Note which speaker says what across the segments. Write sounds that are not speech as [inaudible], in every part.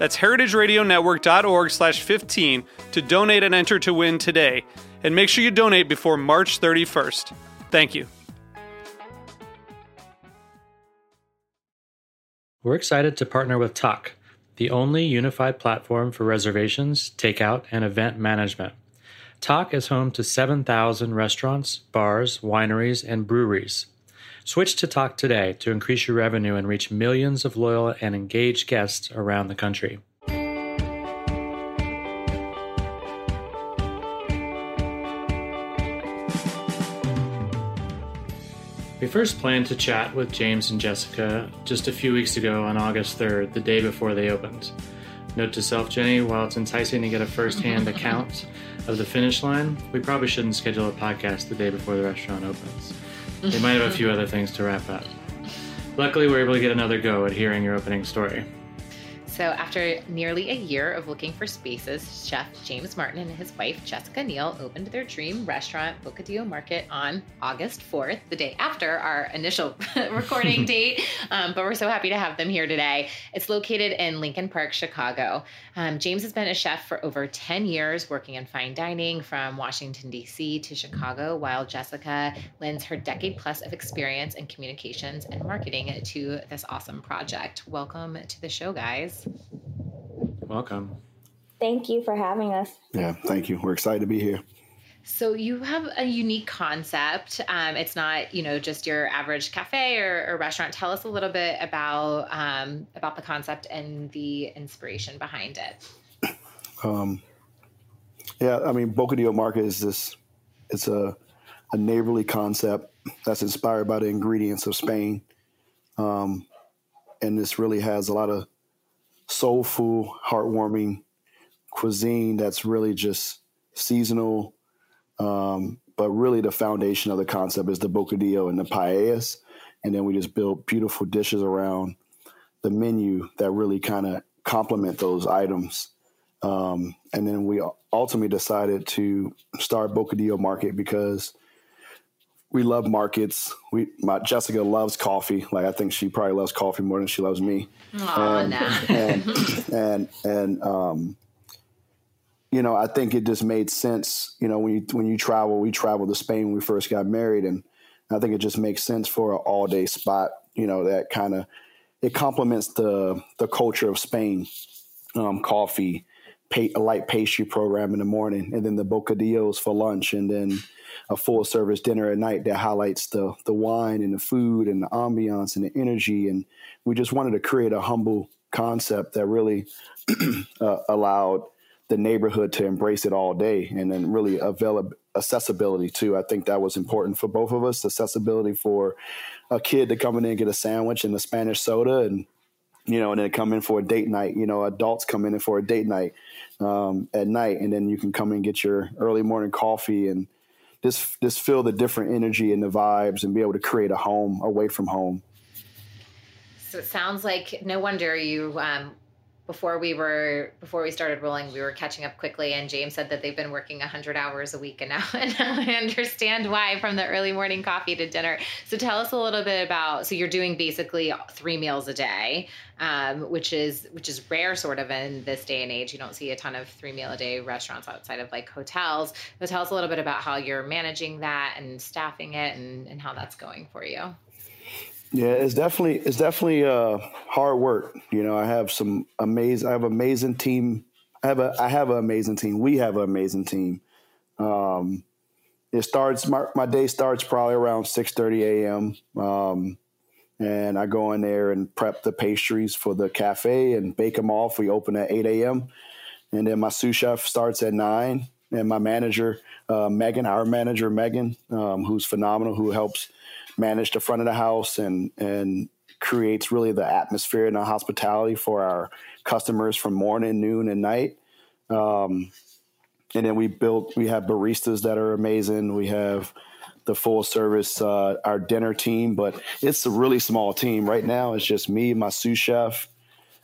Speaker 1: That's heritageradionetwork.org slash 15 to donate and enter to win today. And make sure you donate before March 31st. Thank you.
Speaker 2: We're excited to partner with Tock, the only unified platform for reservations, takeout, and event management. Tock is home to 7,000 restaurants, bars, wineries, and breweries. Switch to Tock today to increase your revenue and reach millions of loyal and engaged guests around the country. We first planned to chat with James and Jessica just a few weeks ago on August 3rd, the day before they opened. Note to self, Jenny, while it's enticing to get a first hand account of the finish line, we probably shouldn't schedule a podcast the day before the restaurant opens. They might have a few other things to wrap up. Luckily, we are able to get another go at hearing your opening story.
Speaker 3: So, after nearly a year of looking for spaces, Chef James Martin and his wife Jessica Neal opened their dream restaurant, Bocadillo Market, on August 4th, the day after our initial [laughs] recording [laughs] date. Um, but we're so happy to have them here today. It's located in Lincoln Park, Chicago. Um, James has been a chef for over 10 years, working in fine dining from Washington, D.C. to Chicago, while Jessica lends her decade plus of experience in communications and marketing to this awesome project. Welcome to the show, guys.
Speaker 2: Welcome.
Speaker 4: Thank you for having us.
Speaker 5: Yeah, thank you. We're excited to be here.
Speaker 3: So you have a unique concept. Um, it's not, you know, just your average cafe or, or restaurant. Tell us a little bit about um, about the concept and the inspiration behind it.
Speaker 5: Um, yeah, I mean, Bocadillo Market is this. It's a a neighborly concept that's inspired by the ingredients of Spain, um, and this really has a lot of soulful, heartwarming cuisine that's really just seasonal. Um, but really, the foundation of the concept is the bocadillo and the paellas, and then we just build beautiful dishes around the menu that really kind of complement those items. Um, and then we ultimately decided to start Bocadillo Market because we love markets. We my Jessica loves coffee. Like I think she probably loves coffee more than she loves me.
Speaker 3: Oh,
Speaker 5: and, and, and and um, you know, I think it just made sense. You know, when you when you travel, we traveled to Spain when we first got married, and I think it just makes sense for an all day spot. You know, that kind of it complements the the culture of Spain. Um, coffee, a light pastry program in the morning, and then the bocadillos for lunch, and then a full service dinner at night that highlights the the wine and the food and the ambiance and the energy. And we just wanted to create a humble concept that really [clears throat] uh, allowed the neighborhood to embrace it all day, and then really accessibility too. I think that was important for both of us. Accessibility for a kid to come in and get a sandwich and a Spanish soda and you know, and then come in for a date night. You know, adults come in for a date night um, at night, and then you can come and get your early morning coffee and just just feel the different energy and the vibes, and be able to create a home away from home.
Speaker 3: So it sounds like no wonder you um, before we were before we started rolling we were catching up quickly and james said that they've been working 100 hours a week and now, [laughs] and i understand why from the early morning coffee to dinner. So tell us a little bit about so you're doing basically three meals a day um, which is which is rare sort of in this day and age. You don't see a ton of three meal a day restaurants outside of like hotels. But tell us a little bit about how you're managing that and staffing it and, and how that's going for you
Speaker 5: yeah, it's definitely it's definitely uh, hard work. You know, I have some amazing. I have an amazing team. I have a I have an amazing team. We have an amazing team, um, it starts my, my day starts probably around 6:30 a.m. Um, and I go in there and prep the pastries for the cafe and bake them off. We open at 8 a.m. and then my sous chef starts at nine, and my manager uh, Megan, our manager Megan, um, who's phenomenal, who helps manage the front of the house and and creates really the atmosphere and the hospitality for our customers from morning, noon, and night. Um, and then we built we have baristas that are amazing. We have the full service uh, our dinner team but it's a really small team. Right now it's just me my sous chef.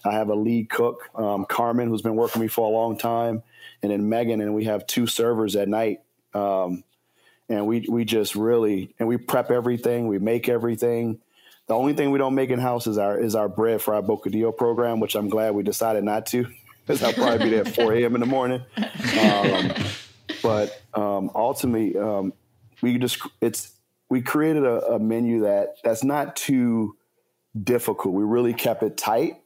Speaker 5: I have a lead cook um, carmen who's been working with me for a long time and then megan and we have two servers at night. Um, and we we just really and we prep everything we make everything the only thing we don't make in house is our is our bread for our bocadillo program which i'm glad we decided not to because I'll probably be there at 4 a.m. in the morning. Um, but um, ultimately, um, we just it's we created a, a, menu that that's not too difficult. We really kept it tight,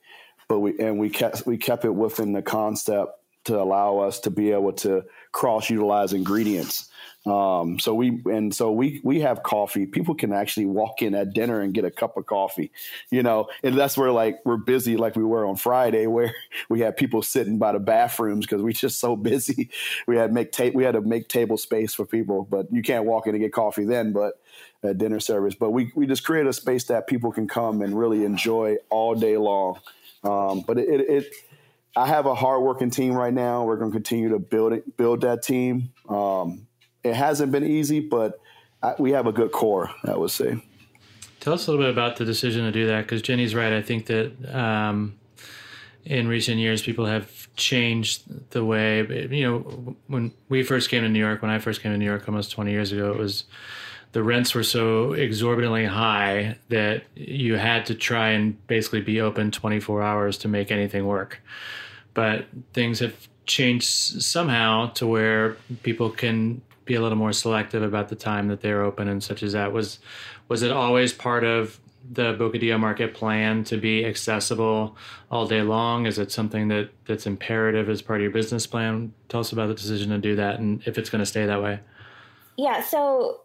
Speaker 5: but we and we kept we kept it within the concept to allow us to be able to cross utilize ingredients. Um, so we and so we we have coffee. People can actually walk in at dinner and get a cup of coffee, you know. And that's where like we're busy, like we were on Friday, [laughs] where we had people sitting by the bathrooms because we just so [laughs] busy. We had make ta- we had to make table space for people, but you can't walk in and get coffee then. But at dinner service, but we we just create a space that people can come and really enjoy all day long. Um, but it, it, it I have a hardworking team right now. We're going to continue to build it, build that team. Um, it hasn't been easy, but I, we have a good core, I would say.
Speaker 2: Tell us a little bit about the decision to do that, because Jenny's right. I think that um, in recent years, people have changed the way. You know, when we first came to New York, when I first came to New York almost 20 years ago, it was the rents were so exorbitantly high that you had to try and basically be open 24 hours to make anything work. But things have changed somehow to where people can be a little more selective about the time that they're open and such as that. Was was it always part of the Bocadillo Market plan to be accessible all day long? Is it something that that's imperative as part of your business plan? Tell us about the decision to do that and if it's going to stay that way.
Speaker 4: Yeah, so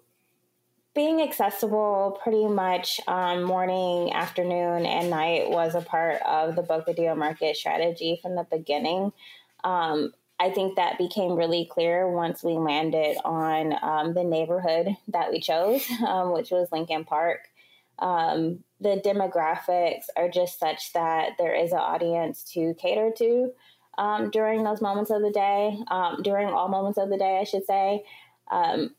Speaker 4: being accessible pretty much um, morning, afternoon, and night was a part of the Bocadillo Market strategy from the beginning. Um, I think that became really clear once we landed on um, the neighborhood that we chose, [laughs] um, which was Lincoln Park. Um, the demographics are just such that there is an audience to cater to um, during those moments of the day, during all moments of the day, I should say. Um,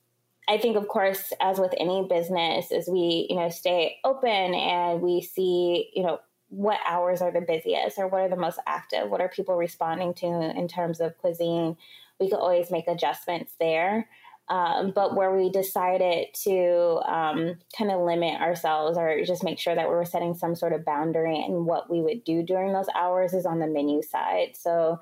Speaker 4: I think, of course, as with any business, as we you know stay open and we see you know what hours are the busiest or what are the most active? What are people responding to in terms of cuisine? We could always make adjustments there. Um, but where we decided to um, kind of limit ourselves or just make sure that we were setting some sort of boundary and what we would do during those hours is on the menu side. So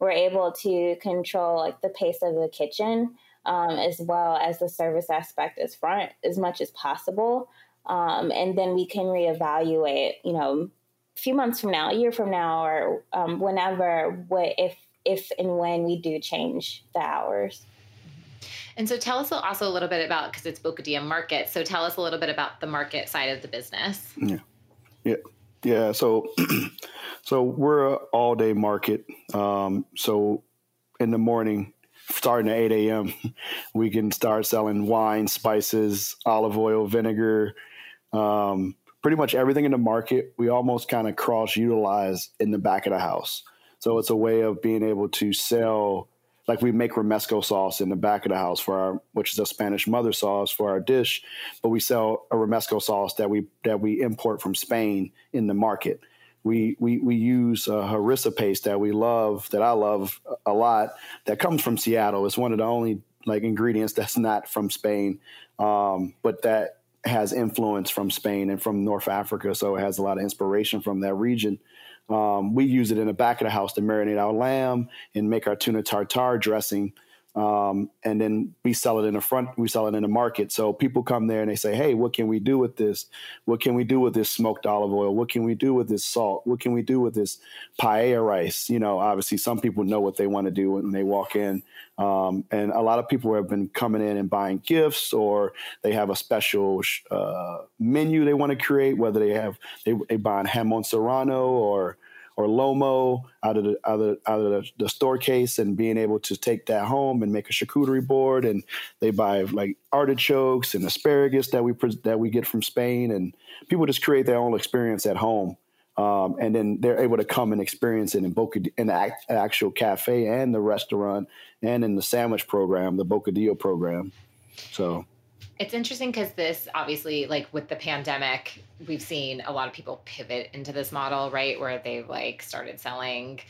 Speaker 4: we're able to control like the pace of the kitchen um, as well as the service aspect as front as much as possible. Um, and then we can reevaluate, you know, a few months from now, a year from now, or um, whenever, what if if and when we do change the hours.
Speaker 3: And so tell us also a little bit about because it's Boca Bocadillo Market. So tell us a little bit about the market side of the business.
Speaker 5: Yeah, yeah, yeah. So, [clears throat] so we're an all day market. Um, so in the morning, starting at eight a.m., [laughs] we can start selling wine, spices, olive oil, vinegar. Um, pretty much everything in the market we almost kind of cross utilize in the back of the house. So it's a way of being able to sell like we make romesco sauce in the back of the house for our which is a Spanish mother sauce for our dish, but we sell a romesco sauce that we that we import from Spain in the market. We we we use a harissa paste that we love that I love a lot that comes from Seattle. It's one of the only like ingredients that's not from Spain, um, but that has influence from Spain and from North Africa, so it has a lot of inspiration from that region. Um, we use it in the back of the house to marinate our lamb and make our tuna tartare dressing. Um, and then we sell it in the front, we sell it in the market. So people come there and they say, Hey, what can we do with this? What can we do with this smoked olive oil? What can we do with this salt? What can we do with this paella rice? You know, obviously some people know what they want to do when they walk in. Um, and a lot of people have been coming in and buying gifts or they have a special uh, menu they want to create, whether they have, they, they buy Jamon Serrano or, or lomo out of the out of, out of the, the, store case and being able to take that home and make a charcuterie board. And they buy like artichokes and asparagus that we that we get from Spain. And people just create their own experience at home. Um, and then they're able to come and experience it in Boca in the actual cafe and the restaurant and in the sandwich program the Bocadillo program. So
Speaker 3: it's interesting because this obviously, like with the pandemic, we've seen a lot of people pivot into this model, right? Where they've like started selling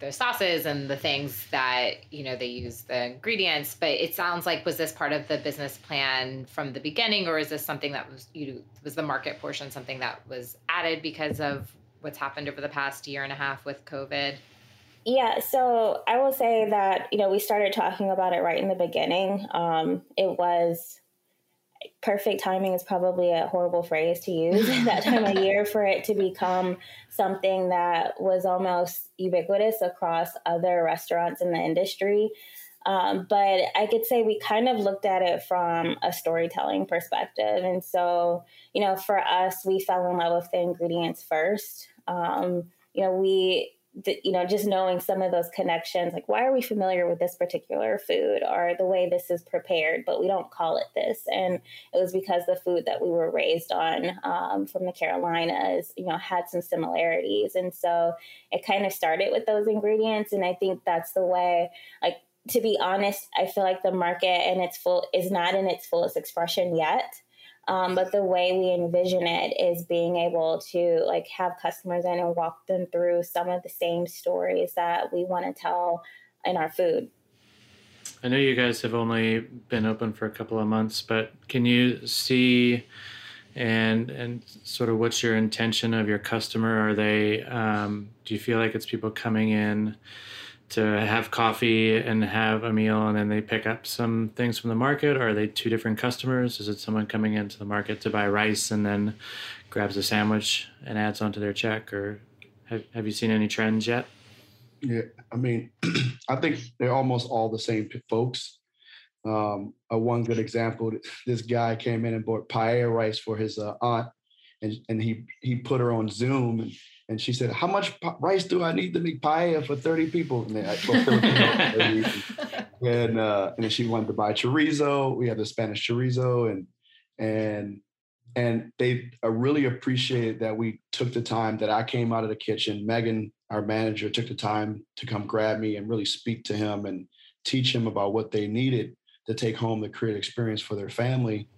Speaker 3: their sauces and the things that you know they use the ingredients but it sounds like was this part of the business plan from the beginning or is this something that was you was the market portion something that was added because of what's happened over the past year and a half with covid
Speaker 4: yeah, so I will say that you know we started talking about it right in the beginning. Um, it was perfect timing is probably a horrible phrase to use that time of [laughs] year for it to become something that was almost ubiquitous across other restaurants in the industry. Um, but I could say we kind of looked at it from a storytelling perspective. And so, you know, for us, we fell in love with the ingredients first. Um, you know, we you know, just knowing some of those connections, like why are we familiar with this particular food or the way this is prepared, but we don't call it this? And it was because the food that we were raised on um, from the Carolinas, you know, had some similarities. And so it kind of started with those ingredients. And I think that's the way, like, to be honest, I feel like the market and its full is not in its fullest expression yet. Um, but the way we envision it is being able to like have customers in and walk them through some of the same stories that we want to tell in our food.
Speaker 2: I know you guys have only been open for a couple of months, but can you see and and sort of what's your intention of your customer? Are they um, do you feel like it's people coming in? To have coffee and have a meal and then they pick up some things from the market? Or are they two different customers? Is it someone coming into the market to buy rice and then grabs a sandwich and adds onto their check? Or have, have you seen any trends yet?
Speaker 5: Yeah i mean [clears throat] i think they're almost all the same folks. Um, a one good example this guy came in and bought paella rice for his uh, aunt and, and he he put her on zoom and and she said, "How much rice do I need to make paella for thirty people?" And, I, [laughs] and, uh, and she wanted to buy chorizo. We had the Spanish chorizo, and and and they really appreciated that we took the time that I came out of the kitchen. Megan, our manager, took the time to come grab me and really speak to him and teach him about what they needed to take home to create experience for their family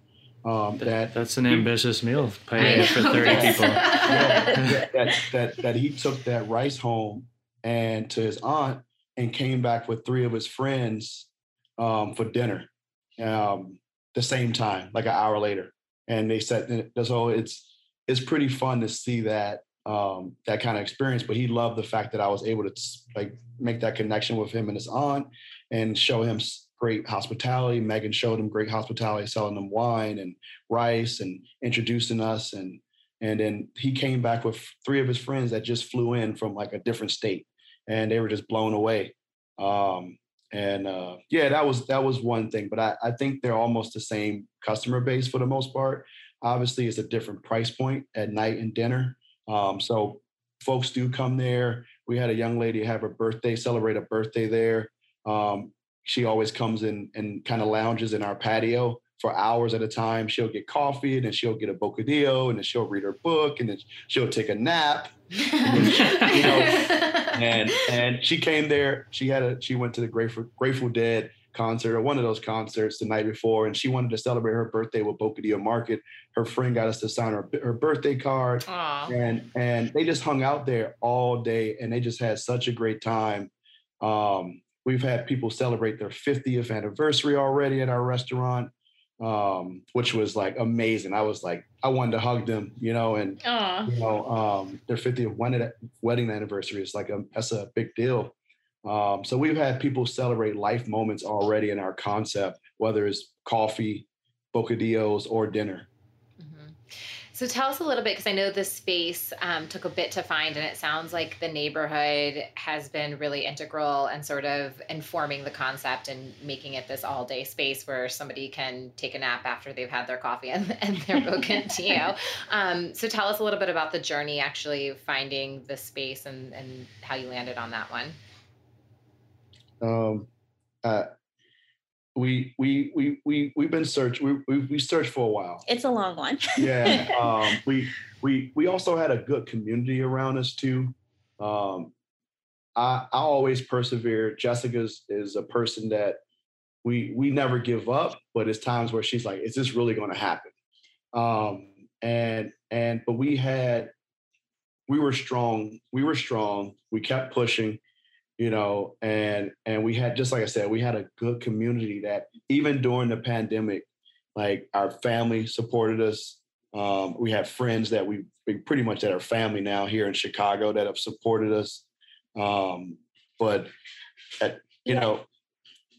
Speaker 2: um, that that's an ambitious meal paella for thirty people.
Speaker 5: yeah, [laughs] that, that that he took that rice home and to his aunt and came back with three of his friends um, for dinner um, the same time, like an hour later. And they said, so it's it's pretty fun to see that um, that kind of experience. But he loved the fact that I was able to like make that connection with him and his aunt and show him great hospitality. Megan showed him great hospitality, selling them wine and rice and introducing us. And and then he came back with three of his friends that just flew in from like a different state, and they were just blown away. Um, and uh, yeah, that was that was one thing. But I, I think they're almost the same customer base for the most part. Obviously, it's a different price point at night and dinner. Um, so folks do come there. We had a young lady have her birthday, celebrate a birthday there. Um, she always comes in and kind of lounges in our patio for hours at a time. She'll get coffee and then she'll get a bocadillo and then she'll read her book and then she'll take a nap. and, you know, and [laughs] and she came there. She had a she went to the Grateful Grateful Dead concert or one of those concerts the night before, and she wanted to celebrate her birthday with Bocadillo Market. Her friend got us to sign her her birthday card, Aww. and and they just hung out there all day, and they just had such a great time. Um, We've had people celebrate their 50th anniversary already at our restaurant, um, which was like amazing. I was like, I wanted to hug them, you know, and Aww. you know, um, their 50th wedding anniversary is like a that's a big deal. Um, so we've had people celebrate life moments already in our concept, whether it's coffee, bocadillos, or dinner.
Speaker 3: So tell us a little bit, because I know this space um, took a bit to find, and it sounds like the neighborhood has been really integral and sort of informing the concept and making it this all day space where somebody can take a nap after they've had their coffee and, [laughs] their book and their [laughs] bocadillo. um, so tell us a little bit about the journey actually finding the space and, and how you landed on that one.
Speaker 5: Um, uh, we we we we we've been searched. we, we we searched for a while.
Speaker 4: It's a long one. [laughs]
Speaker 5: yeah. Um, we we we also had a good community around us too. Um, I I always persevere. Jessica's is a person that we we never give up, but it's times where she's like, "Is this really going to happen?" Um, and and but we had we were strong. We were strong. We kept pushing you know and and we had just like i said we had a good community that even during the pandemic like our family supported us um, we have friends that we, we pretty much that are family now here in chicago that have supported us um, but at, you
Speaker 4: yeah.
Speaker 5: know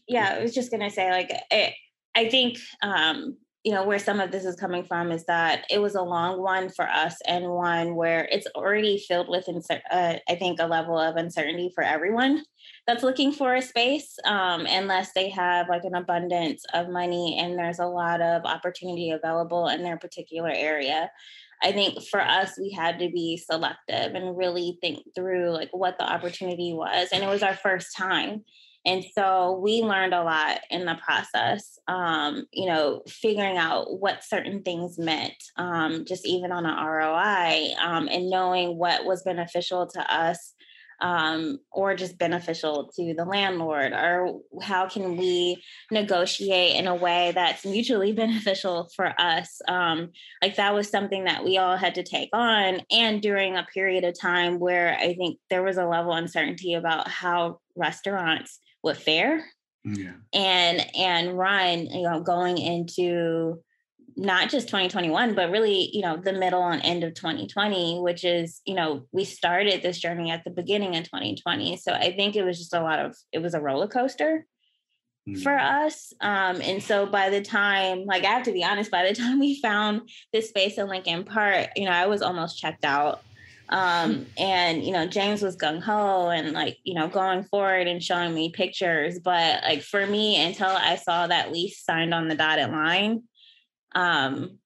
Speaker 4: yeah i was just gonna say like it, i think um you know where some of this is coming from is that it was a long one for us and one where it's already filled with uh, i think a level of uncertainty for everyone that's looking for a space um, unless they have like an abundance of money and there's a lot of opportunity available in their particular area. I think for us we had to be selective and really think through like what the opportunity was and it was our first time and so we learned a lot in the process, um, you know, figuring out what certain things meant, um, just even on an ROI, um, and knowing what was beneficial to us um, or just beneficial to the landlord, or how can we negotiate in a way that's mutually [laughs] beneficial for us. Um, like that was something that we all had to take on, and during a period of time where I think there was a level of uncertainty about how restaurants would fair
Speaker 5: yeah.
Speaker 4: and and run you know going into not just 2021 but really you know the middle and end of 2020 which is you know we started this journey at the beginning of 2020 so i think it was just a lot of it was a roller coaster for mm. us um and so by the time like i have to be honest by the [laughs] time we found this space in lincoln park you know i was almost checked out um, and you know, James was gung ho and like, you know, going forward and showing me pictures. But like for me, until I saw that lease signed on the dotted line, um,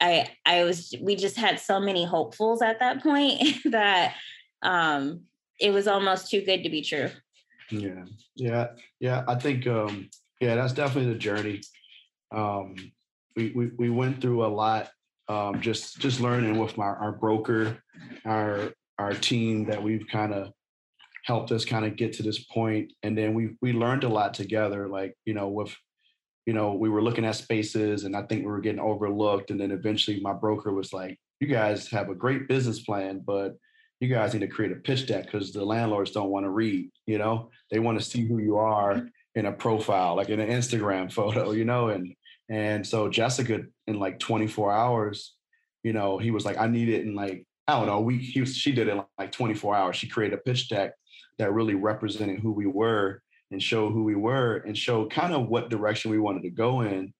Speaker 4: I I was we just had so many hopefuls at that point [laughs] that um it was almost too good to be true.
Speaker 5: Yeah. Yeah. Yeah. I think um yeah, that's definitely the journey. Um we we, we went through a lot um, just just learning with my, our broker, our our team that we've kind of helped us kind of get to this point, and then we we learned a lot together. Like you know, with you know, we were looking at spaces, and I think we were getting overlooked, and then eventually my broker was like, "You guys have a great business plan, but." You guys need to create a pitch deck because the landlords don't want to read. You know, they want to see who you are in a profile, like in an Instagram [laughs] photo. You know, and and so Jessica, in like 24 hours, you know, he was like, I need it in like, I don't know, we he was, she did it in like 24 hours. She created a pitch deck that really represented who we were and showed who we were and showed kind of what direction we wanted to go in.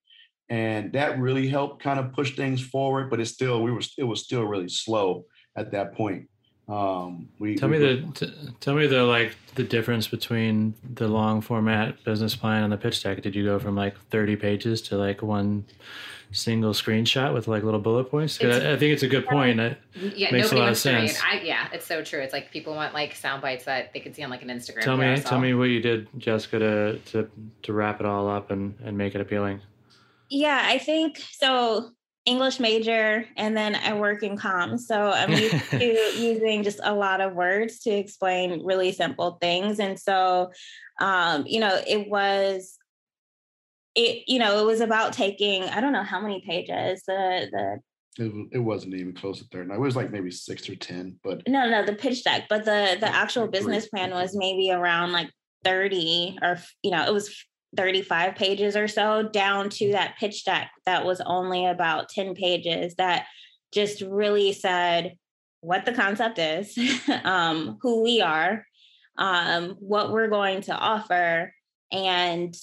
Speaker 5: And that really helped kind of push things forward, but it's still, we were, it was still really slow at that point. Um, we
Speaker 2: tell
Speaker 5: we,
Speaker 2: me the t- tell me the like the difference between the long format business plan and the pitch deck. Did you go from like thirty pages to like one single screenshot with like little bullet points? I, I, think it's a good point. It
Speaker 3: yeah, makes a lot of sense. I, yeah, it's so true. It's like people want like sound bites that they can see on like an Instagram.
Speaker 2: Tell me, tell me what you did, Jessica, to to to wrap it all up and and make it appealing.
Speaker 4: Yeah, I think so. English major and then I work in comms. So I'm used [laughs] to using just a lot of words to explain really simple things. And so, um, you know, it was, it, you know, it was about taking, I don't know how many pages, the, the,
Speaker 5: it, it wasn't even close to 30. It was like maybe six or 10, but
Speaker 4: no, no, the pitch deck, but the, the actual business plan was maybe around like 30 or, you know, it was 35 pages or so down to that pitch deck that was only about 10 pages that just really said what the concept is, [laughs] um, who we are, um, what we're going to offer and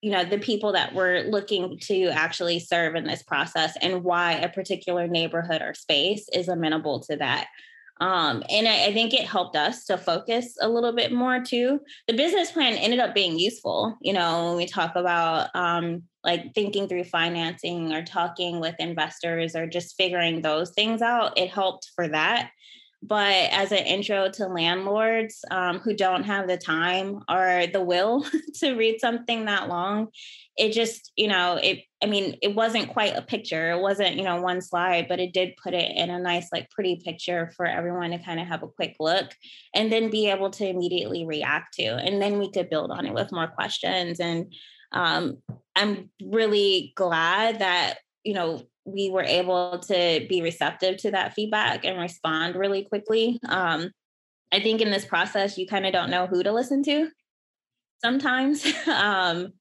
Speaker 4: you know the people that we're looking to actually serve in this process and why a particular neighborhood or space is amenable to that um, and I, I, think it helped us to focus a little bit more too. The business plan ended up being useful, you know, when we talk about um, like thinking through financing or talking with investors or just figuring those things out, it helped for that. But as an intro to landlords um, who don't have the time or the will [laughs] to read something that long, it just, you know, it, I mean, it wasn't quite a picture. It wasn't, you know, one slide, but it did put it in a nice, like, pretty picture for everyone to kind of have a quick look and then be able to immediately react to. And then we could build on it with more questions. And um, I'm really glad that, you know, we were able to be receptive to that feedback and respond really quickly. Um, I think in this process, you kind of don't know who to listen to sometimes. [laughs] um,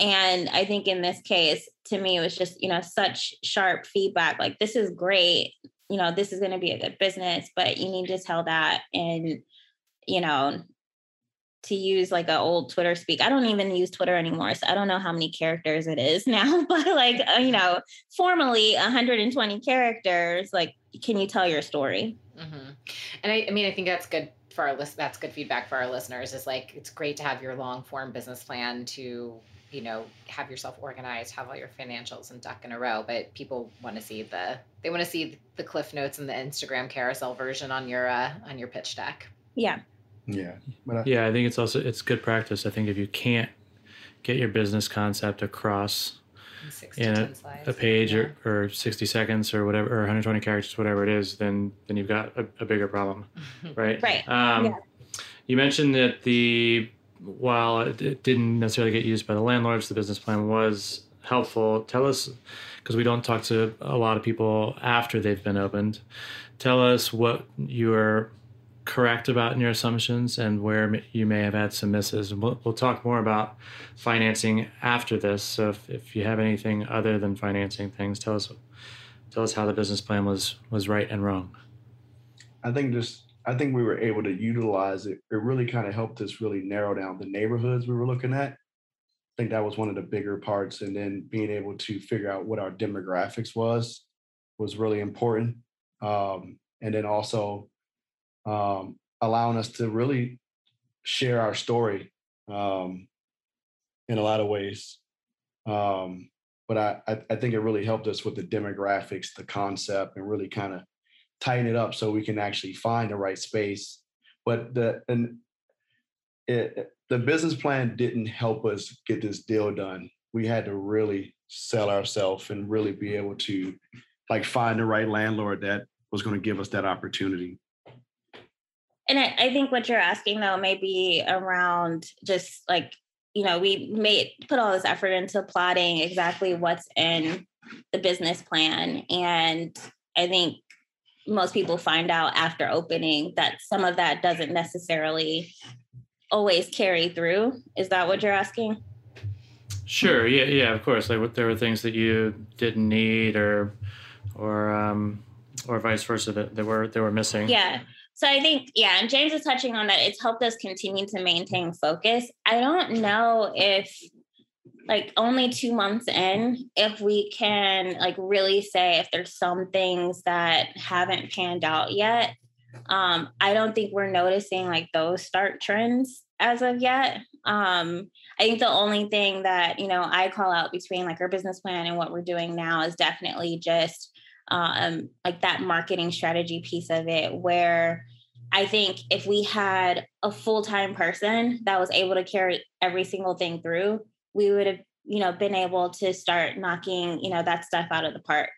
Speaker 4: and I think in this case, to me, it was just, you know, such sharp feedback like, this is great. You know, this is going to be a good business, but you need to tell that and, you know, to use like an old Twitter speak. I don't even use Twitter anymore, so I don't know how many characters it is [laughs] now. But like uh, you know, formally 120 characters. Like, can you tell your story?
Speaker 3: Mm-hmm. And I, I mean, I think that's good for our list. That's good feedback for our listeners. Is like it's great to have your long form business plan to you know have yourself organized have all your financials and duck in a row but people want to see the they want to see the cliff notes and the instagram carousel version on your uh on your pitch deck
Speaker 4: yeah
Speaker 5: yeah.
Speaker 2: I, yeah, I think it's also it's good practice. I think if you can't get your business concept across in a, a, page yeah. or, or 60 seconds or whatever or 120 characters whatever it is then then you've got a, a bigger problem [laughs] right
Speaker 4: right
Speaker 2: um, yeah. you mentioned that the while it didn't necessarily get used by the landlords the business plan was helpful tell us because we don't talk to a lot of people after they've been opened tell us what you are correct about in your assumptions and where you may have had some misses. We'll, we'll talk more about financing after this. So if, if you have anything other than financing things, tell us tell us how the business plan was was right and wrong.
Speaker 5: I think just I think we were able to utilize it. It really kind of helped us really narrow down the neighborhoods we were looking at. I think that was one of the bigger parts, and then being able to figure out what our demographics was was really important. Um, and then also um, allowing us to really share our story um, in a lot of ways. Um, but I, I, think it really helped us with the demographics, the concept, and really kind of tighten it up so we can actually find the right space. But the and it, the business plan didn't help us get this deal done. We had to really sell ourselves and really be able to like find the right landlord that was going to give us that opportunity
Speaker 4: and I, I think what you're asking though may be around just like you know we made put all this effort into plotting exactly what's in the business plan and i think most people find out after opening that some of that doesn't necessarily always carry through. Is that what you're asking?
Speaker 2: Sure yeah yeah of course. Like there were things that you didn't need or or um or vice versa that, that were they were missing.
Speaker 4: Yeah. So I think, yeah, and James is touching on that. It's helped us continue to maintain focus. I don't know if like only two months in, if we can like really say if there's some things that haven't panned out yet. Um, I don't think we're noticing like those start trends as of yet. Um, I think the only thing that, you know, I call out between like our business plan and what we're doing now is definitely just um, like that marketing strategy piece of it, where I think if we had a full time person that was able to carry every single thing through, we would have, you know, been able to start knocking, you know, that stuff out of the park.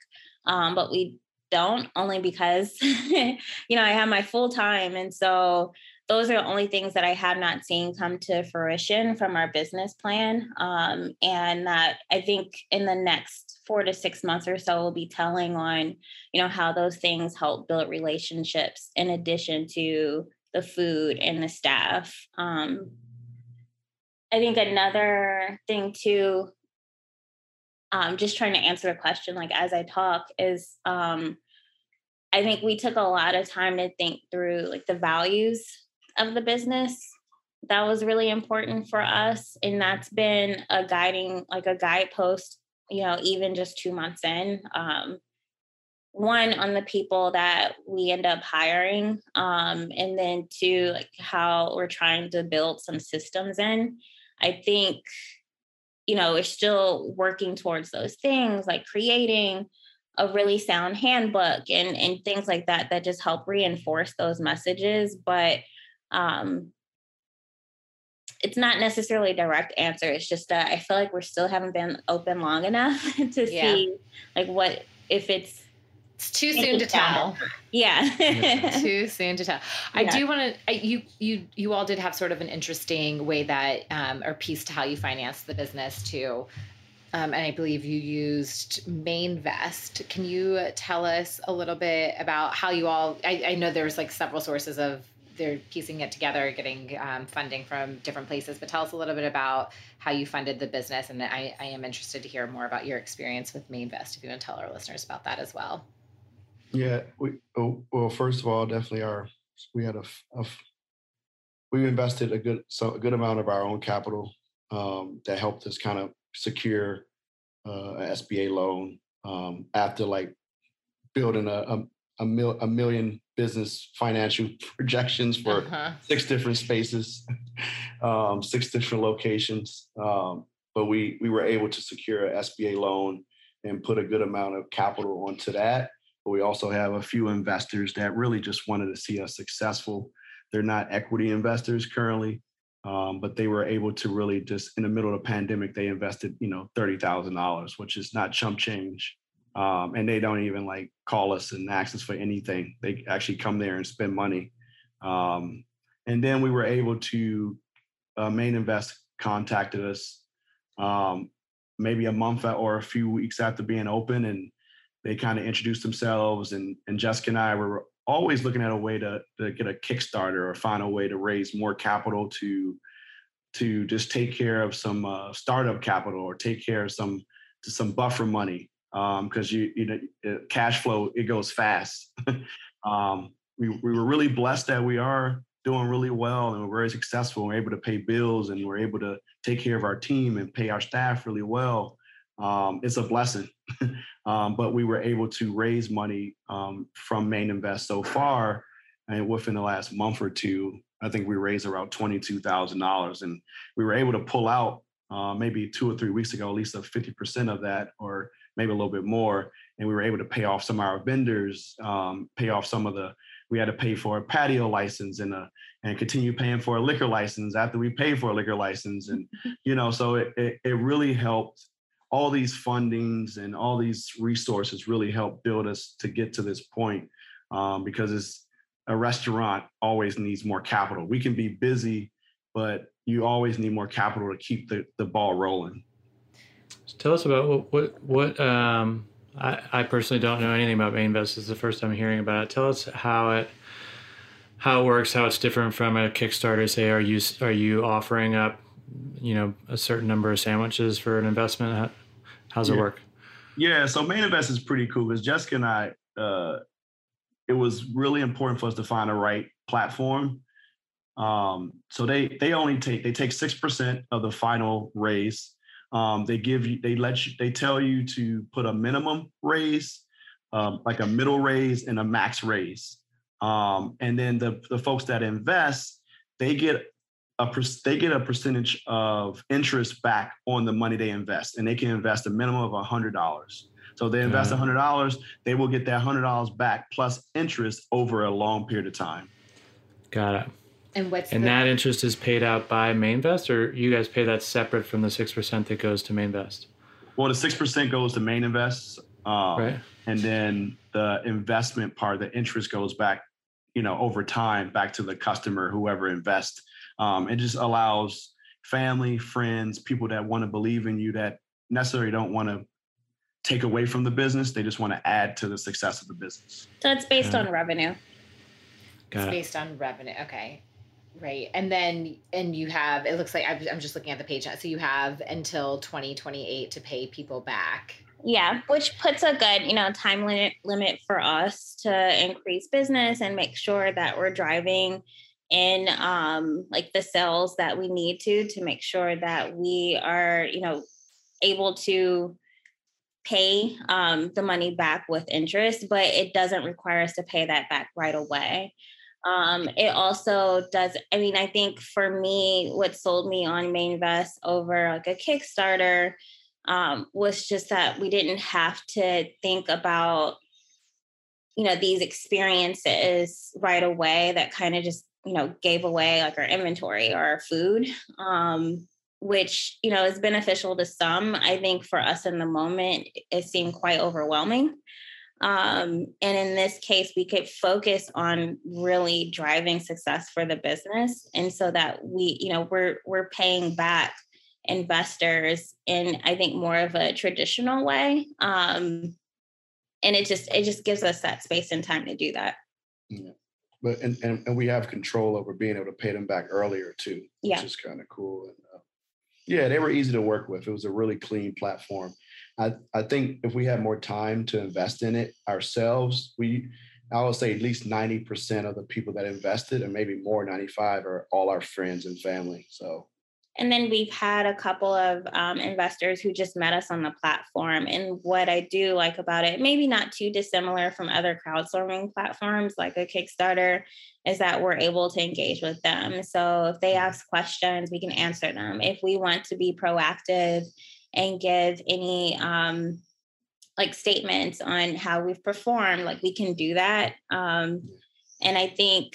Speaker 4: Um, but we don't only because, [laughs] you know, I have my full time. And so those are the only things that I have not seen come to fruition from our business plan. Um, and that I think in the next four to six months or so, we'll be telling on, you know, how those things help build relationships in addition to the food and the staff. Um, I think another thing too, um, just trying to answer a question like as I talk is um, I think we took a lot of time to think through like the values of the business. That was really important for us. And that's been a guiding, like a guidepost, you know, even just two months in. Um, one on the people that we end up hiring um, and then two like how we're trying to build some systems in i think you know we're still working towards those things like creating a really sound handbook and and things like that that just help reinforce those messages but um it's not necessarily a direct answer it's just that i feel like we're still haven't been open long enough [laughs] to yeah. see like what if it's
Speaker 3: it's too soon to tell.
Speaker 4: Yeah. [laughs]
Speaker 3: too soon to tell. I yeah. do want to. You you you all did have sort of an interesting way that um, or piece to how you finance the business too. Um, and I believe you used Mainvest. Can you tell us a little bit about how you all? I, I know there's like several sources of they're piecing it together, getting um, funding from different places. But tell us a little bit about how you funded the business, and I, I am interested to hear more about your experience with Mainvest. If you want to tell our listeners about that as well.
Speaker 5: Yeah, we oh, well, first of all, definitely our we had a, a we invested a good so a good amount of our own capital um, that helped us kind of secure uh, an SBA loan um, after like building a a, a, mil, a, million business financial [laughs] projections for uh-huh. six different spaces, [laughs] um, six different locations. Um, but we we were able to secure an SBA loan and put a good amount of capital onto that but we also have a few investors that really just wanted to see us successful. They're not equity investors currently, um, but they were able to really just in the middle of the pandemic, they invested, you know, thirty thousand dollars, which is not chump change. Um, and they don't even like call us and ask us for anything. They actually come there and spend money. Um, and then we were able to uh, Mainvest contacted us um, maybe a month or a few weeks after being open and they kind of introduced themselves and and Jessica and I were always looking at a way to, to get a Kickstarter or find a way to raise more capital to to just take care of some uh, startup capital or take care of some some buffer money because um, you you know cash flow it goes fast. [laughs] um, we we were really blessed that we are doing really well and we're very successful. We're able to pay bills and we're able to take care of our team and pay our staff really well. Um, it's a blessing. [laughs] Um, but we were able to raise money um, from Mainvest so far. And within the last month or two, I think we raised around $22,000. And we were able to pull out uh, maybe two or three weeks ago, at least a 50% of that, or maybe a little bit more. And we were able to pay off some of our vendors, um, pay off some of the, we had to pay for a patio license and a, and continue paying for a liquor license after we paid for a liquor license. And, [laughs] you know, so it, it, it really helped all these fundings and all these resources really help build us to get to this point um, because it's a restaurant always needs more capital we can be busy but you always need more capital to keep the, the ball rolling So
Speaker 2: tell us about what what, what um, I, I personally don't know anything about Mainvest. It's the first time hearing about it. Tell us how it how it works, how it's different from a Kickstarter. Say, are you are you offering up, you know, a certain number of sandwiches for an investment? How's
Speaker 5: yeah.
Speaker 2: it work?
Speaker 5: Yeah, so Mainvest is pretty cool because Jessica and I, uh, it was really important for us to find the right platform. Um, so they they only take they take six percent of the final raise. Um, they give you they let you they tell you to put a minimum raise, um, like a middle raise and a max raise. Um, and then the the folks that invest, they get a they get a percentage of interest back on the money they invest, and they can invest a minimum of a hundred dollars. So they invest a hundred dollars, they will get that hundred dollars back plus interest over a long period of time.
Speaker 2: Got it.
Speaker 3: And what's
Speaker 2: and the- that interest is paid out by Mainvest, or you guys pay that separate from the six percent that goes to Mainvest?
Speaker 5: Well, the six percent goes to Mainvest, um, right? And then the investment part, the interest goes back, you know, over time back to the customer, whoever invests um, it just allows family, friends, people that want to believe in you that necessarily don't want to take away from the business. They just want to add to the success of the business.
Speaker 4: So it's based on revenue.
Speaker 3: Got it's it. based on revenue. Okay. Right. And then, and you have, it looks like I'm just looking at the page now. So you have until 2028 to pay people back.
Speaker 4: Yeah, which puts a good, you know, time limit limit for us to increase business and make sure that we're driving in um, like the cells that we need to to make sure that we are, you know, able to pay um, the money back with interest, but it doesn't require us to pay that back right away. Um, it also does, I mean, I think for me, what sold me on Mainvest over like a Kickstarter um, was just that we didn't have to think about, you know, these experiences right away that kind of just, you know, gave away like our inventory or our food. Um, which you know is beneficial to some i think for us in the moment it seemed quite overwhelming um, and in this case we could focus on really driving success for the business and so that we you know we're we're paying back investors in i think more of a traditional way um, and it just it just gives us that space and time to do that
Speaker 5: yeah. But and, and and we have control over being able to pay them back earlier too
Speaker 4: yeah.
Speaker 5: which is kind of cool and uh, yeah, they were easy to work with. It was a really clean platform. I, I think if we had more time to invest in it ourselves, we I would say at least 90% of the people that invested, and maybe more, 95 are all our friends and family. So
Speaker 4: and then we've had a couple of um, investors who just met us on the platform. And what I do like about it, maybe not too dissimilar from other crowdsourcing platforms like a Kickstarter, is that we're able to engage with them. So if they ask questions, we can answer them. If we want to be proactive and give any um, like statements on how we've performed, like we can do that. Um, and I think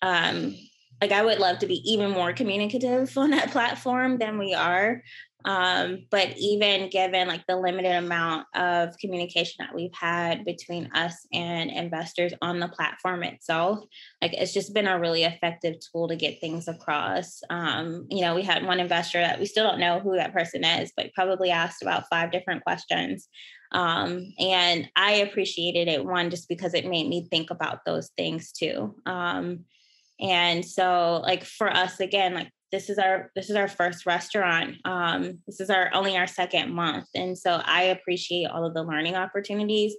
Speaker 4: um, like I would love to be even more communicative on that [laughs] platform than we are. Um, but even given like the limited amount of communication that we've had between us and investors on the platform itself, like it's just been a really effective tool to get things across. Um, you know, we had one investor that we still don't know who that person is, but probably asked about five different questions. Um, and I appreciated it one just because it made me think about those things too. Um, and so like for us again like this is our this is our first restaurant. Um this is our only our second month. And so i appreciate all of the learning opportunities.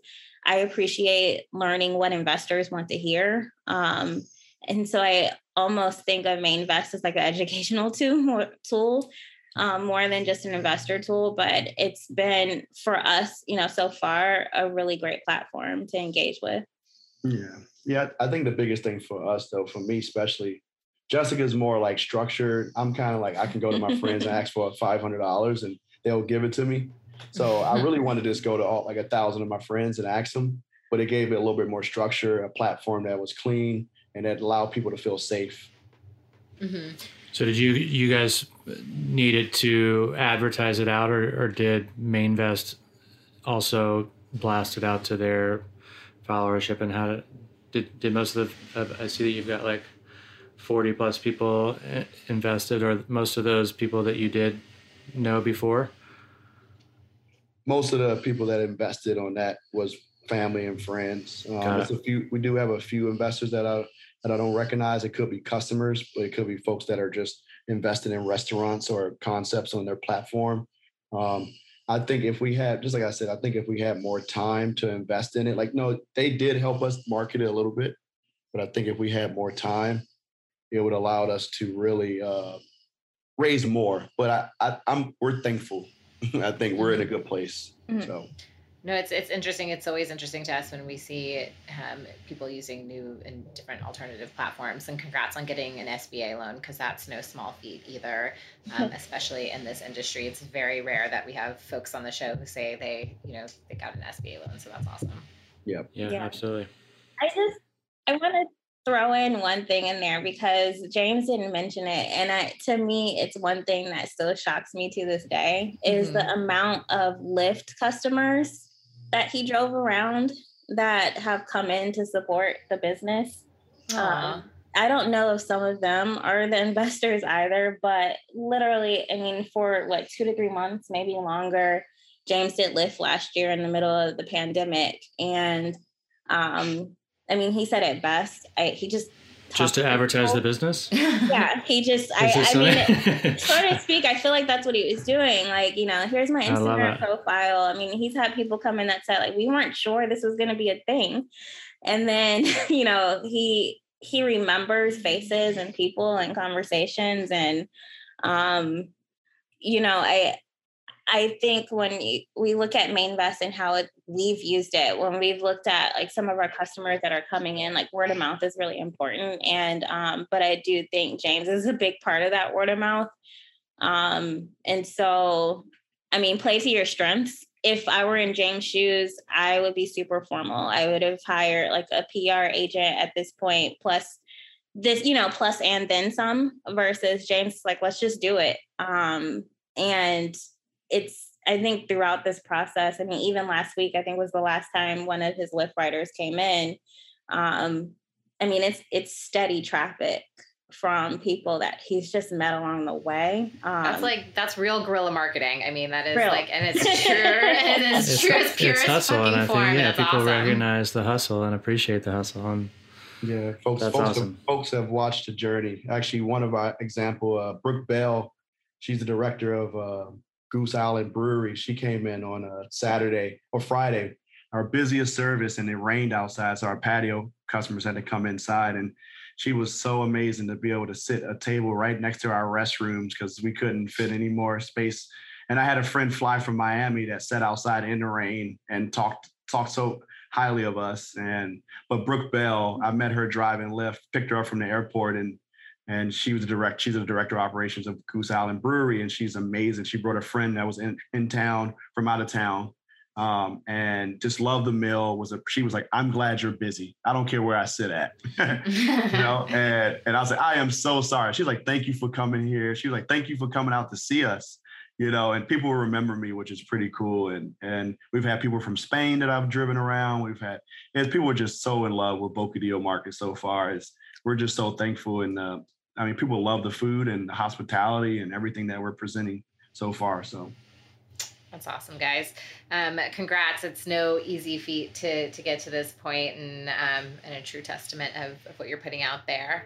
Speaker 4: I appreciate learning what investors want to hear. Um and so i almost think of Mainvest as like an [laughs] educational tool tool um, more than just an investor tool but it's been for us you know so far a really great platform to engage with
Speaker 5: yeah yeah, I think the biggest thing for us, though, for me especially, Jessica's more like structured. I'm kind of like I can go to my friends and ask for five hundred dollars and they'll give it to me. So I [laughs] really wanted to just go to all, like a thousand of my friends and ask them, but it gave it a little bit more structure, a platform that was clean and that allowed people to feel safe.
Speaker 2: Mm-hmm. So did you you guys needed to advertise it out, or, or did Mainvest also blast it out to their followership and how did, did most of the i see that you've got like 40 plus people eh, invested or most of those people that you did know before?
Speaker 5: Most of the people that invested on that was family and friends. Um, a few we do have a few investors that i that i don't recognize. It could be customers but it could be folks that are just invested in restaurants or concepts on their platform. Um, I think if we had, just like I said, I think if we had more time to invest in it, like no, they did help us market it a little bit, but I think if we had more time, it would allow us to really uh, raise more. But I, I, am we're thankful. [laughs] I think we're in a good place. Mm-hmm. So
Speaker 3: no, it's it's interesting. It's always interesting to us when we see um, people using new and different alternative platforms. And congrats on getting an SBA loan because that's no small feat either, um, [laughs] especially in this industry. It's very rare that we have folks on the show who say they, you know, they got an SBA loan. So that's awesome.
Speaker 5: Yeah.
Speaker 2: Yeah, yeah. absolutely.
Speaker 4: I just I want to throw in one thing in there because James didn't mention it, and I, to me, it's one thing that still shocks me to this day is mm-hmm. the amount of Lyft customers that he drove around that have come in to support the business. Um, I don't know if some of them are the [laughs] investors either, but literally, I mean, for like two to three months, maybe longer, James did Lyft last year in the middle of the pandemic. And um, I mean, he said it best. I, he just
Speaker 2: just to advertise the business? [laughs]
Speaker 4: Yeah he just I, I mean so to speak i feel like that's what he was doing like you know here's my instagram profile. I mean he's had people come in that said like we weren't sure this was going to be a thing. And then [laughs] you know he he remembers faces and people and conversations and um you know i i think when we look at mainvest and how it, we've used it when we've looked at like some of our customers that are coming in like word of mouth is really important and um but i do think james is a big part of that word of mouth um and so i mean play to your strengths if I were in James' shoes, I would be super formal. I would have hired like a PR agent at this point, plus this, you know, plus and then some versus James, like, let's just do it. Um, and it's, I think throughout this process, I mean, even last week, I think was the last time one of his Lyft riders came in. Um, I mean, it's it's steady traffic from people that he's just met along the way.
Speaker 3: Um, that's like that's real guerrilla marketing. I mean, that is real. like, and it's [laughs] true. it is it's, true. It's, pure it's hustle, and I think
Speaker 2: yeah, people awesome. recognize the hustle and appreciate the hustle. And
Speaker 5: yeah, folks, folks, awesome. have, folks have watched the journey. Actually, one of our example, uh, Brooke Bell, she's the director of uh, Goose Island Brewery. She came in on a Saturday or Friday, our busiest service, and it rained outside, so our patio customers had to come inside and she was so amazing to be able to sit a table right next to our restrooms because we couldn't fit any more space. And I had a friend fly from Miami that sat outside in the rain and talked talked so highly of us. And but Brooke Bell, I met her driving Lyft, picked her up from the airport, and and she was the direct. She's the director of operations of Goose Island Brewery, and she's amazing. She brought a friend that was in in town from out of town, um, and just loved the meal. Was a she was like, I'm glad you're busy. I don't care where I sit at, [laughs] you know. [laughs] And and I was like, I am so sorry. She's like, thank you for coming here. She was like, thank you for coming out to see us, you know. And people remember me, which is pretty cool. And and we've had people from Spain that I've driven around. We've had and people are just so in love with Bocadillo Market so far. Is we're just so thankful and uh, I mean, people love the food and the hospitality and everything that we're presenting so far. So.
Speaker 3: That's awesome, guys. Um, congrats. It's no easy feat to, to get to this point and, um, and a true testament of, of what you're putting out there.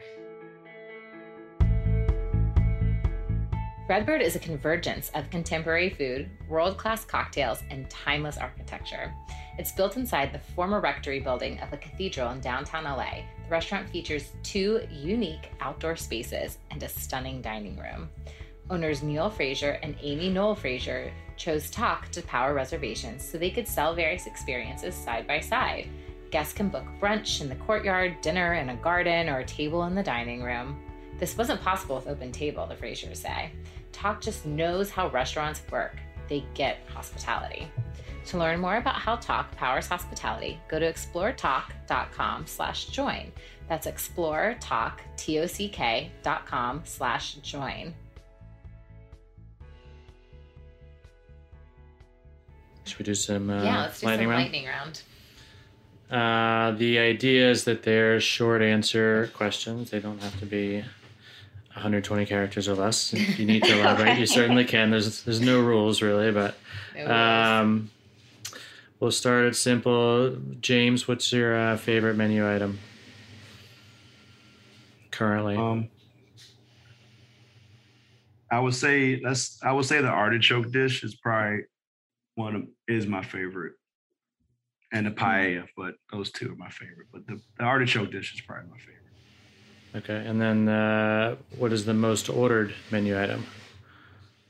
Speaker 3: Redbird is a convergence of contemporary food, world class cocktails, and timeless architecture. It's built inside the former rectory building of a cathedral in downtown LA. The restaurant features two unique outdoor spaces and a stunning dining room. Owners Neil Fraser and Amy Noel Fraser chose Tock to power reservations so they could sell various experiences side by side. Guests can book brunch in the courtyard, dinner in a garden, or a table in the dining room. This wasn't possible with Open Table, the Frasers say. Tock just knows how restaurants work. They get hospitality. To learn more about how Tock powers hospitality, go to exploretock.com slash join. That's exploretock, T-O-C-K dot com slash join.
Speaker 2: Should we do some uh,
Speaker 3: yeah, let's do
Speaker 2: lightning
Speaker 3: some
Speaker 2: round?
Speaker 3: lightning round.
Speaker 2: Uh, the idea is that they're short answer questions. They don't have to be 120 characters or less. If you need to [laughs] elaborate, you certainly can. There's there's no rules really, but um, we'll start it simple. James, what's your uh, favorite menu item currently?
Speaker 5: Um, I would say that's I would say the artichoke dish is probably one of, is my favorite, and the paella. But those two are my favorite. But the, the artichoke dish is probably my favorite.
Speaker 2: Okay, and then uh, what is the most ordered menu item?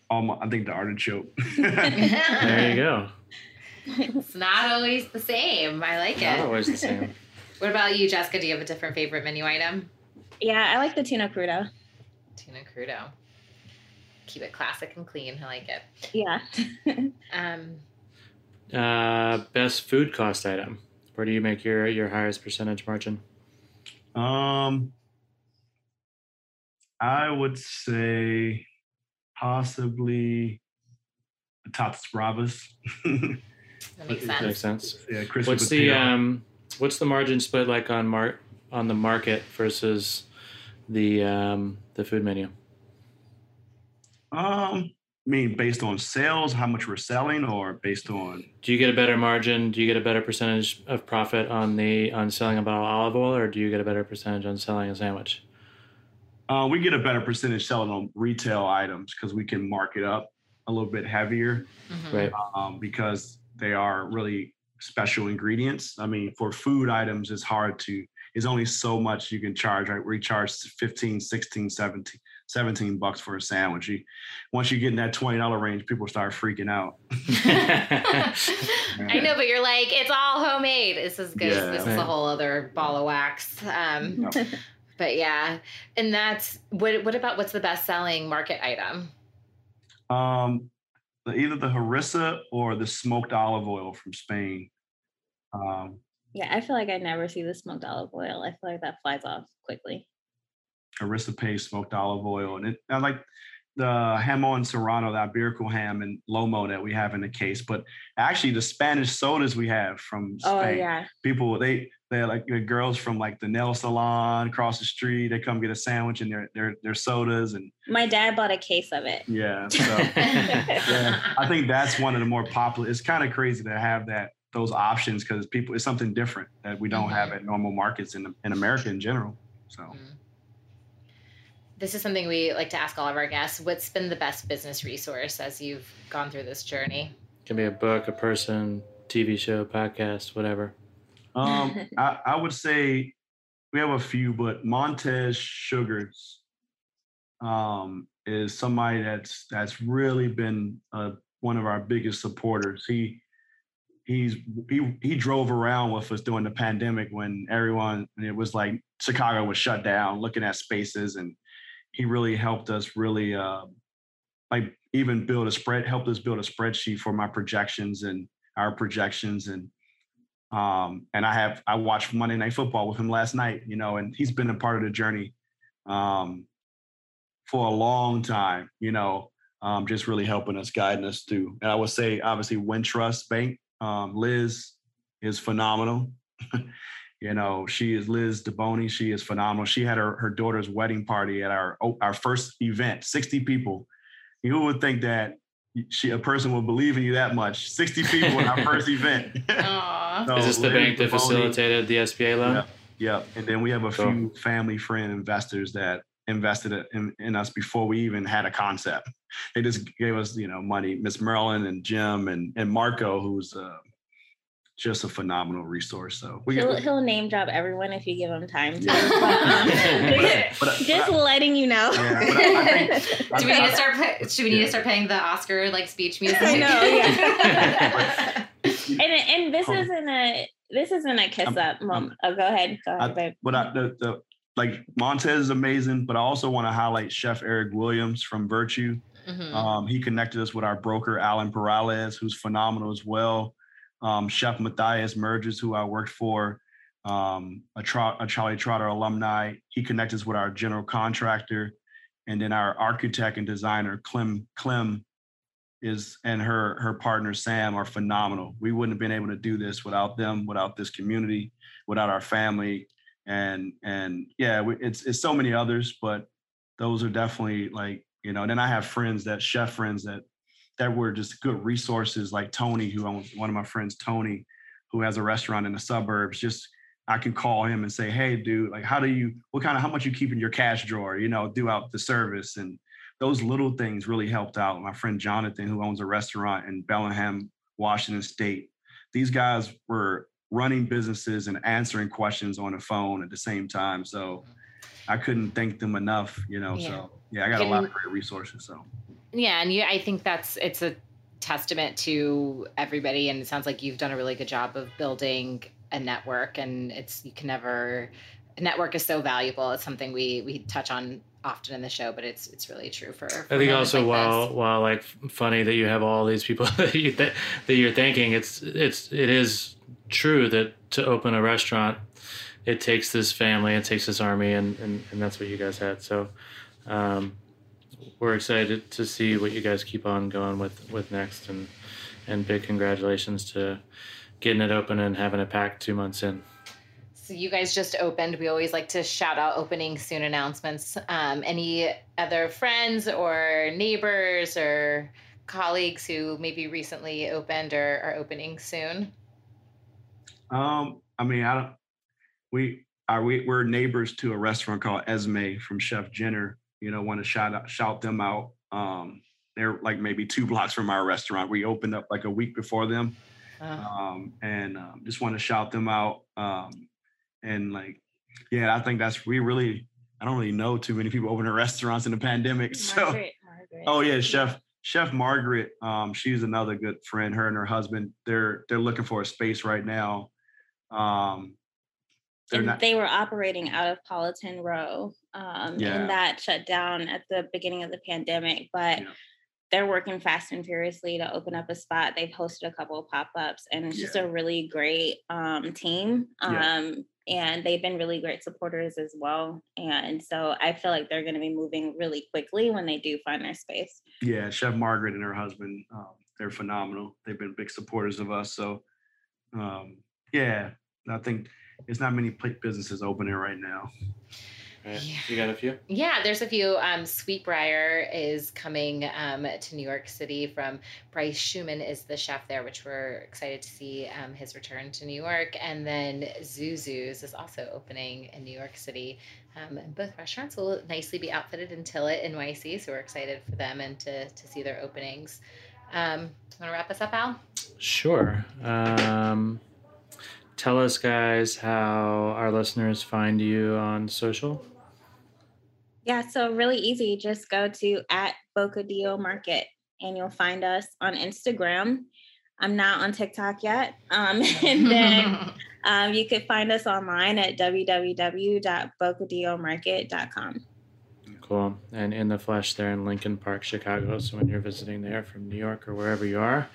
Speaker 5: Um, I think the artichoke. [laughs]
Speaker 2: there you go.
Speaker 3: It's not always the same. I like
Speaker 2: not
Speaker 3: it.
Speaker 2: Not always the same. [laughs]
Speaker 3: what about you, Jessica? Do you have a different favorite menu item?
Speaker 4: Yeah, I like the tuna crudo.
Speaker 3: Tuna crudo keep it classic and clean. I like it.
Speaker 4: Yeah. [laughs]
Speaker 3: um,
Speaker 2: uh, best food cost item. Where do you make your your highest percentage margin?
Speaker 5: Um, I would say possibly the Tatas Bravas. [laughs]
Speaker 3: that makes sense.
Speaker 2: Makes sense.
Speaker 5: Yeah,
Speaker 2: what's the um, what's the margin split like on mar- on the market versus the um, the food menu?
Speaker 5: Um, I mean, based on sales, how much we're selling, or based on?
Speaker 2: Do you get a better margin? Do you get a better percentage of profit on the on selling a bottle of olive oil, or do you get a better percentage on selling a sandwich?
Speaker 5: Uh, we get a better percentage selling on retail items because we can mark it up a little bit heavier,
Speaker 2: mm-hmm. right?
Speaker 5: Um, because they are really special ingredients. I mean, for food items, it's hard to it's only so much you can charge, right? We charge 15, 16, 17, 17 bucks for a sandwich. You, once you get in that $20 range, people start freaking out. [laughs] [laughs]
Speaker 3: I know, but you're like, it's all homemade. This is good.
Speaker 5: Yeah.
Speaker 3: this is a whole other ball of wax. Um,
Speaker 5: Yep.
Speaker 3: But yeah, and that's what. What about what's the best selling market item?
Speaker 5: Um, the, either the harissa or the smoked olive oil from Spain. Um,
Speaker 4: Yeah, I feel like I never see the smoked olive oil. I feel like that flies off quickly.
Speaker 5: harissa paste, smoked olive oil, and it, I like the jamon serrano, the Iberico ham and lomo that we have in the case. But actually, the Spanish sodas we have from Spain.
Speaker 4: Oh yeah.
Speaker 5: people they they're like the girls from like the nail salon across the street. They come get a sandwich and their their their sodas and
Speaker 4: My dad bought a case of it.
Speaker 5: yeah. [laughs] So yeah, I think that's one of the more popular. It's kind of crazy to have that those options because people it's something different that we don't have mm-hmm. at normal markets in in America in general. So mm-hmm.
Speaker 3: This is something we like to ask all of our guests. What's been the best business resource as you've gone through this journey?
Speaker 2: Can be a book, a person, TV show, podcast, whatever.
Speaker 5: Um, [laughs] I, I would say we have a few, but Montez Sugars um, is somebody that's that's really been uh, one of our biggest supporters. He he's he he drove around with us during the pandemic when everyone it was like Chicago was shut down, looking at spaces, and he really helped us really uh, like even build a spread, helped us build a spreadsheet for my projections and our projections and um, and I have I watched Monday Night Football with him last night, you know, and he's been a part of the journey um, for a long time, you know, um, just really helping us, guiding us through. And I would say, obviously, Wintrust Bank, um, Liz is phenomenal. [laughs] you know, she is Liz DeBoni. She is phenomenal. She had her, her daughter's wedding party at our oh, our first event, 60 people. Who would think that she a person will believe in you that much? 60 people in our [laughs] first event. So
Speaker 2: Is this the bank that facilitated the SBA loan?
Speaker 5: Yep. Yeah, and then we have a
Speaker 2: Cool.
Speaker 5: few family friend investors that invested in, in us before we even had a concept. They just gave us, you know, money. Miss Merlin and Jim and and Marco, who's uh, just a phenomenal resource. So we
Speaker 4: He'll,
Speaker 5: get.
Speaker 4: he'll name drop everyone if you give him time to.
Speaker 5: Yeah.
Speaker 4: But, [laughs] um,
Speaker 5: But, uh,
Speaker 4: just
Speaker 5: but
Speaker 4: letting you know.
Speaker 5: Yeah, but I- I think- [laughs]
Speaker 3: Do we need to start? pla- Should we need
Speaker 5: Yeah.
Speaker 3: to start playing the Oscar like speech [laughs] music?
Speaker 4: I know, yeah.
Speaker 5: yeah.
Speaker 4: and and this
Speaker 5: Hold
Speaker 4: isn't a this isn't a kiss
Speaker 5: Um,
Speaker 4: up moment. Oh, go ahead, go ahead,
Speaker 5: I-
Speaker 4: babe.
Speaker 5: but I, the, the like Montez is amazing, but I also want to highlight Chef Eric Williams from Virtue.
Speaker 3: Mhm.
Speaker 5: Um, he connected us with our broker, Alan Perales, who's phenomenal as well. Um, Chef Matthias Merges, who I worked for, um, a, a Charlie Trotter alumni. He connected us with our general contractor. And then our architect and designer, Clem, Clem is and her her partner Sam are phenomenal. We wouldn't have been able to do this without them, without this community, without our family, and and yeah, it's it's so many others, but those are definitely like you know. And then I have friends that chef friends that that were just good resources, like Tony, who owns one of my friends, Tony, who has a restaurant in the suburbs. Just I can call him and say, hey, dude, like how do you what kind of how much you keep in your cash drawer, you know, throughout the service and those little things really helped out. My friend Jonathan, who owns a restaurant in Bellingham, Washington State, these guys were running businesses and answering questions on the phone at the same time. So I couldn't thank them enough, you know.
Speaker 3: Yeah.
Speaker 5: So yeah, I got a lot of great resources. So
Speaker 3: Yeah, and you, I think that's it's a testament to everybody, and it sounds like you've done a really good job of building a network. And it's you can never a network is so valuable. It's something we we touch on often in the show, but it's it's really true for. for
Speaker 2: I think also
Speaker 3: like
Speaker 2: while
Speaker 3: this.
Speaker 2: while like funny that you have all these people [laughs] that you th- that you're thanking, it's it's it is true that to open a restaurant, it takes this family, it takes this army, and and, and that's what you guys had. So, um, we're excited to see what you guys keep on going with with next, and and big congratulations to getting it open and having it packed two months in.
Speaker 3: So you guys just opened. We always like to shout out opening soon announcements. Um, any other friends or neighbors or colleagues who maybe recently opened or are opening soon?
Speaker 5: um, I mean, I don't we are we we're neighbors to a restaurant called Esme from Chef Jenner. You know, want to shout out shout them out. Um, they're like maybe two [laughs] blocks from our restaurant. We opened up like a week before them. Um, and um, just want to shout them out. Um, and like Yeah, I think that's we really. I don't really know too many people opening restaurants in the pandemic. [laughs] So,
Speaker 4: Margaret, Margaret.
Speaker 5: oh yeah, Chef Chef Margaret. Um, she's another good friend. Her and her husband. They're they're looking for a space right now. Um, they're
Speaker 4: and
Speaker 5: not.
Speaker 4: they were operating out of Politan Row, um,
Speaker 5: Yeah.
Speaker 4: and that shut down at the beginning of the pandemic. But
Speaker 5: Yeah.
Speaker 4: they're working fast and furiously to open up a spot. They've hosted a couple of pop ups, and it's just
Speaker 5: Yeah.
Speaker 4: a really great um, team. Um. And they've been really great supporters as well. And so I feel like they're going to be moving really quickly when they do find their space.
Speaker 5: yeah, Chef Margaret and her husband. Um, they're phenomenal. They've been big supporters of us. So, um, yeah, I think there's not many pla- businesses opening right now.
Speaker 2: Right.
Speaker 3: Yeah.
Speaker 2: You got a few?
Speaker 3: Yeah, there's a few. Um, Sweetbriar is coming um, to New York City from Bryce Shuman is the chef there, which we're excited to see um, his return to New York. And then Zuzu's is also opening in New York City. Um, and both restaurants will nicely be outfitted until it in Tilit NYC, so we're excited for them and to, to see their openings. Um, Want to wrap us up, Al?
Speaker 2: Sure. Um, tell us, guys, how our listeners find you on social.
Speaker 4: Yeah, so really easy. Just go to at Bocadillo Market and you'll find us on Instagram. I'm not on TikTok yet. Um, [laughs] and then [laughs] um, you could find us online at www.bocadillomarket.com.
Speaker 2: Cool. And in the flesh there in Lincoln Park, Chicago. So when you're visiting there from New York or wherever you are,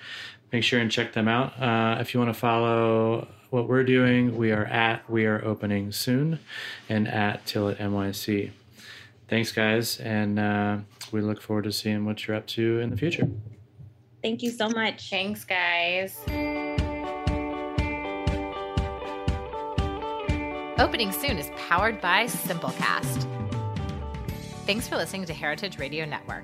Speaker 2: make sure and check them out. Uh, if you want to follow what we're doing, we are at We Are Opening Soon and at Tilit NYC. Thanks, guys. And uh, we look forward to seeing what you're up to in the future.
Speaker 4: Thank you so much.
Speaker 3: Thanks, guys. Opening Soon is powered by Simplecast. Thanks for listening to Heritage Radio Network,